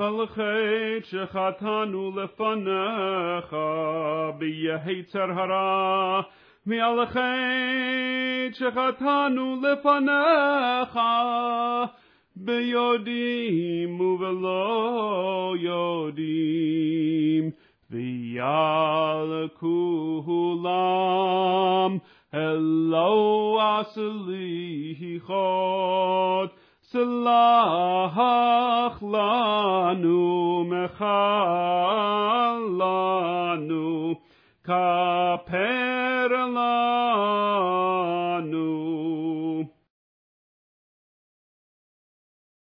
על החטא שחטאנו לפניך ביצר הרע. ועל החטא שחטאנו לפניך ביודעים ובלא יודעים. ויעל כולם אלו הסליחות סלח Shloch lanu mechal lanu, kaper.